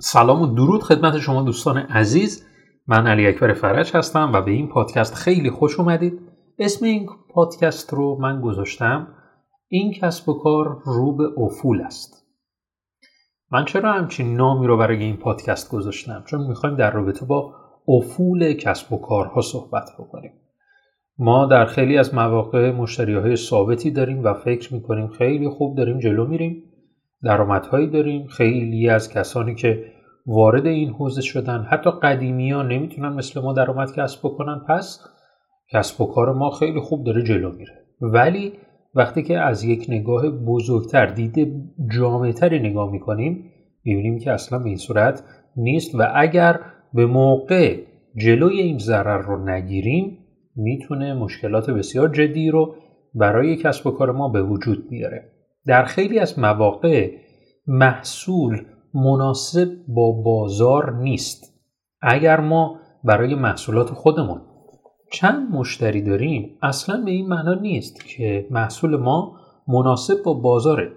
سلام و درود خدمت شما دوستان عزیز. من علی اکبر فرج هستم و به این پادکست خیلی خوش اومدید. اسم این پادکست رو من گذاشتم. این کسب و کار رو به افول است. من چرا همچین نامی رو برای این پادکست گذاشتم؟ چون می‌خوایم در رابطه با افول کسب و کارها صحبت بکنیم. ما در خیلی از مواقع مشتری های ثابتی داریم و فکر می‌کنیم خیلی خوب داریم جلو میریم. درآمدهایی داریم. خیلی از کسانی که وارد این حوزه شدن حتی قدیمی ها نمی‌تونن مثل ما درآمد کسب بکنن. پس کسب و کار ما خیلی خوب داره جلو میره. ولی وقتی که از یک نگاه بزرگتر دیده جامعتری نگاه می‌کنیم می‌بینیم که اصلا به این صورت نیست. و اگر به موقع جلوی این ضرر رو نگیریم می‌تونه مشکلات بسیار جدی رو برای کسب و کار ما به وجود بیاره. در خیلی از مواقع محصول مناسب با بازار نیست. اگر ما برای محصولات خودمون چند مشتری داریم اصلا به این معنا نیست که محصول ما مناسب با بازاره.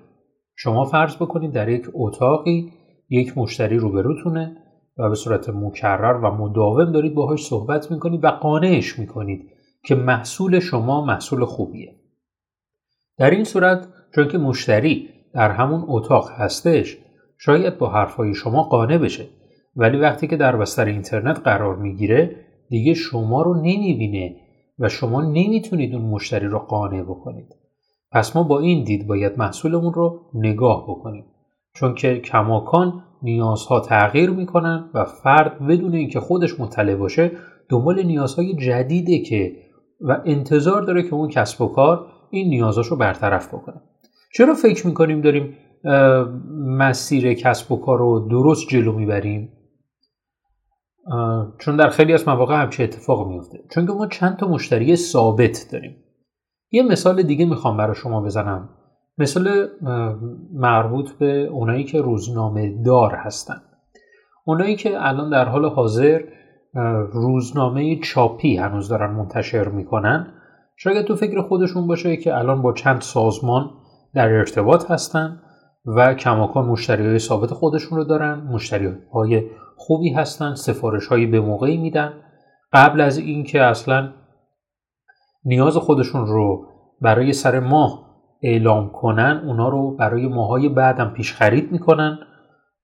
شما فرض بکنید در یک اتاقی یک مشتری روبروتونه و به صورت مکرر و مداوم دارید باهاش صحبت می‌کنید و قانعش می‌کنید که محصول شما محصول خوبیه. در این صورت چون که مشتری در همون اتاق هستش شاید با حرفهای شما قانع بشه. ولی وقتی که در بستر اینترنت قرار می‌گیره دیگه شما رو نمی‌بینه و شما نمی‌تونید اون مشتری رو قانع بکنید. پس ما با این دید باید محصولمون رو نگاه بکنیم. چون که کماکان نیازها تغییر می‌کنن و فرد بدون اینکه خودش مطلع باشه دنبال نیازهای جدیده که و انتظار داره که اون کسب و کار این نیازاش برطرف بکنه. چرا فکر می‌کنیم داریم مسیر کسب و کار رو درست جلو می‌بریم؟ چون در خیلی از مواقع همچه اتفاق میفته چون که ما چند تا مشتری ثابت داریم. یه مثال دیگه می‌خوام برای شما بزنم. مثال مربوط به اونایی که روزنامه دار هستن. اونایی که الان در حال حاضر روزنامه چاپی هنوز دارن منتشر می‌کنن. شاید تو فکر خودشون باشه که الان با چند سازمان در ارتباط هستن و کماکان مشتری های ثابت خودشون رو دارن. مشتری های خوبی هستن سفارش هایی به موقعی میدن. قبل از اینکه اصلا نیاز خودشون رو برای سر ماه اعلام کنن اونا رو برای ماهای بعدم پیش خرید می‌کنن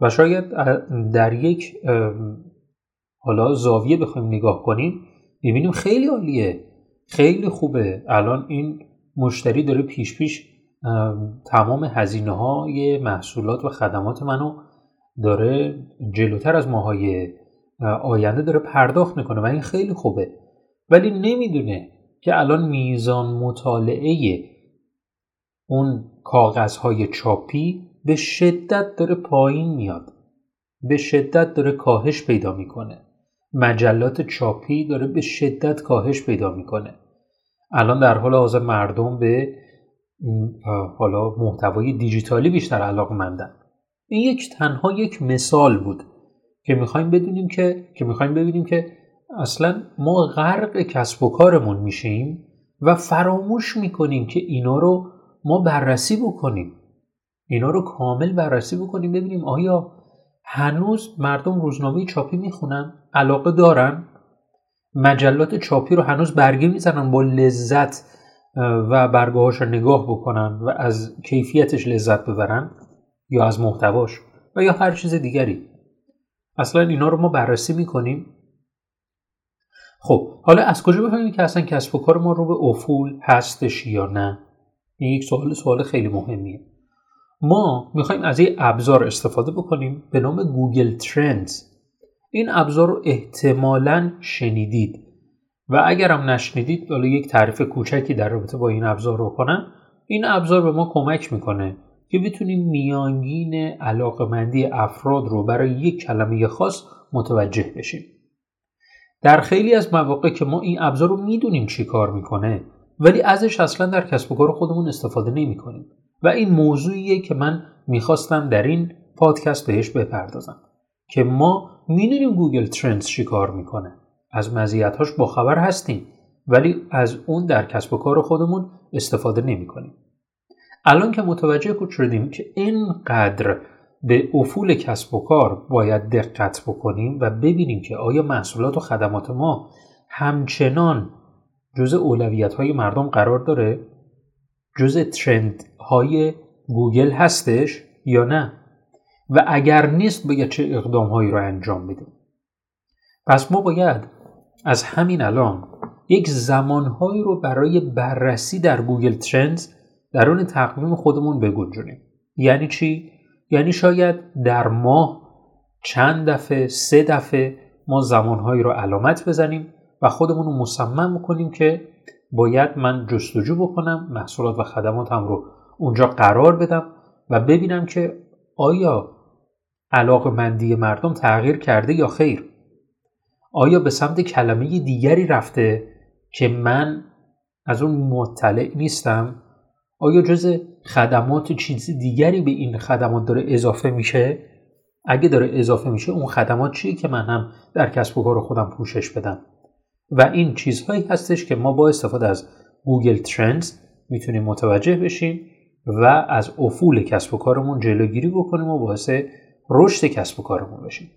و شاید در یک حالا زاویه بخوایم نگاه کنیم می‌بینیم خیلی عالیه خیلی خوبه. الان این مشتری داره پیش پیش تمام هزینه های محصولات و خدمات منو داره جلوتر از ماهای آینده داره پرداخت می‌کنه و این خیلی خوبه. ولی نمی‌دونه که الان میزان مطالعه اون کاغذهای چاپی به شدت داره پایین میاد. به شدت داره کاهش پیدا می‌کنه. مجلات چاپی داره به شدت کاهش پیدا می‌کنه. الان در حال حاضر مردم به حالا محتوای دیجیتالی بیشتر علاقه مندن این یک تنها یک مثال بود که می‌خوایم بدونیم که که می‌خوایم ببینیم که اصلا ما غرق کسب و کارمون میشیم و فراموش می‌کنیم که اینا رو ما بررسی بکنیم. اینا رو کامل بررسی بکنیم ببینیم آیا هنوز مردم روزنامه چاپی می‌خونن علاقه دارن؟ مجلات چاپی رو هنوز برگه می‌زنن با لذت و برگاهاش رو نگاه بکنن و از کیفیتش لذت ببرن یا از محتواش و یا هر چیز دیگری. اصلا اینا رو ما بررسی می‌کنیم. خب حالا از کجا بفهمیم که اصلا کسب و کار ما رو به افول هستش یا نه؟ این یک سوال سوال خیلی مهمیه. ما می‌خوایم از یه ابزار استفاده بکنیم به نام گوگل ترندز. این ابزار رو احتمالا شنیدید. و اگر هم نشنیدید حالا یک تعریف کوچکی در رابطه با این ابزار رو کنم. این ابزار به ما کمک می‌کنه که بتونیم میانگین علاقمندی افراد رو برای یک کلمه خاص متوجه بشیم. در خیلی از مواقع که ما این ابزار رو می‌دونیم چی کار می‌کنه ولی ازش اصلا در کسب و کار خودمون استفاده نمی‌کنیم. و این موضوعیه که من می‌خواستم در این پادکست بهش بپردازم که ما می‌دونیم گوگل ترندز چی کار می‌کنه. از مزیتاش باخبر هستیم ولی از اون در کسب و کار خودمون استفاده نمی کنیم. الان که متوجه شدیم که اینقدر به افول کسب و کار باید دقت بکنیم و ببینیم که آیا محصولات و خدمات ما همچنان جز اولویت های مردم قرار داره جز trend های گوگل هستش یا نه و اگر نیست باید چه اقدام هایی رو انجام بدیم پس ما باید از همین الان یک زمانهایی رو برای بررسی در گوگل Trends درون تقویم خودمون بگنجونیم. یعنی چی؟ یعنی شاید در ماه چند دفعه سه دفعه ما زمانهایی رو علامت بزنیم و خودمون رو مصمم کنیم که باید من جستجو بکنم محصولات و خدماتم رو اونجا قرار بدم و ببینم که آیا علاق مندی مردم تغییر کرده یا خیر. آیا به سمت کلمه دیگری رفته که من از اون مطلع نیستم؟ آیا جز خدمات چیز دیگری به این خدمات داره اضافه میشه؟ اگه داره اضافه میشه اون خدمات چیه که من هم در کسب و کار خودم پوشش بدم؟ و این چیزهایی هستش که ما با استفاده از گوگل ترندز می‌تونیم متوجه بشیم و از افول کسب و کارمون جلوگیری بکنیم و باعث رشد کسب و کارمون بشیم.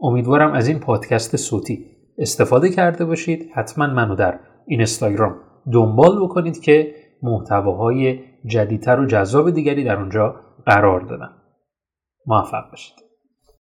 امیدوارم از این پادکست صوتی استفاده کرده باشید. حتما منو در اینستاگرام دنبال بکنید که محتواهای جدیدتر و جذاب دیگری در اونجا قرار دادم. موفق باشید.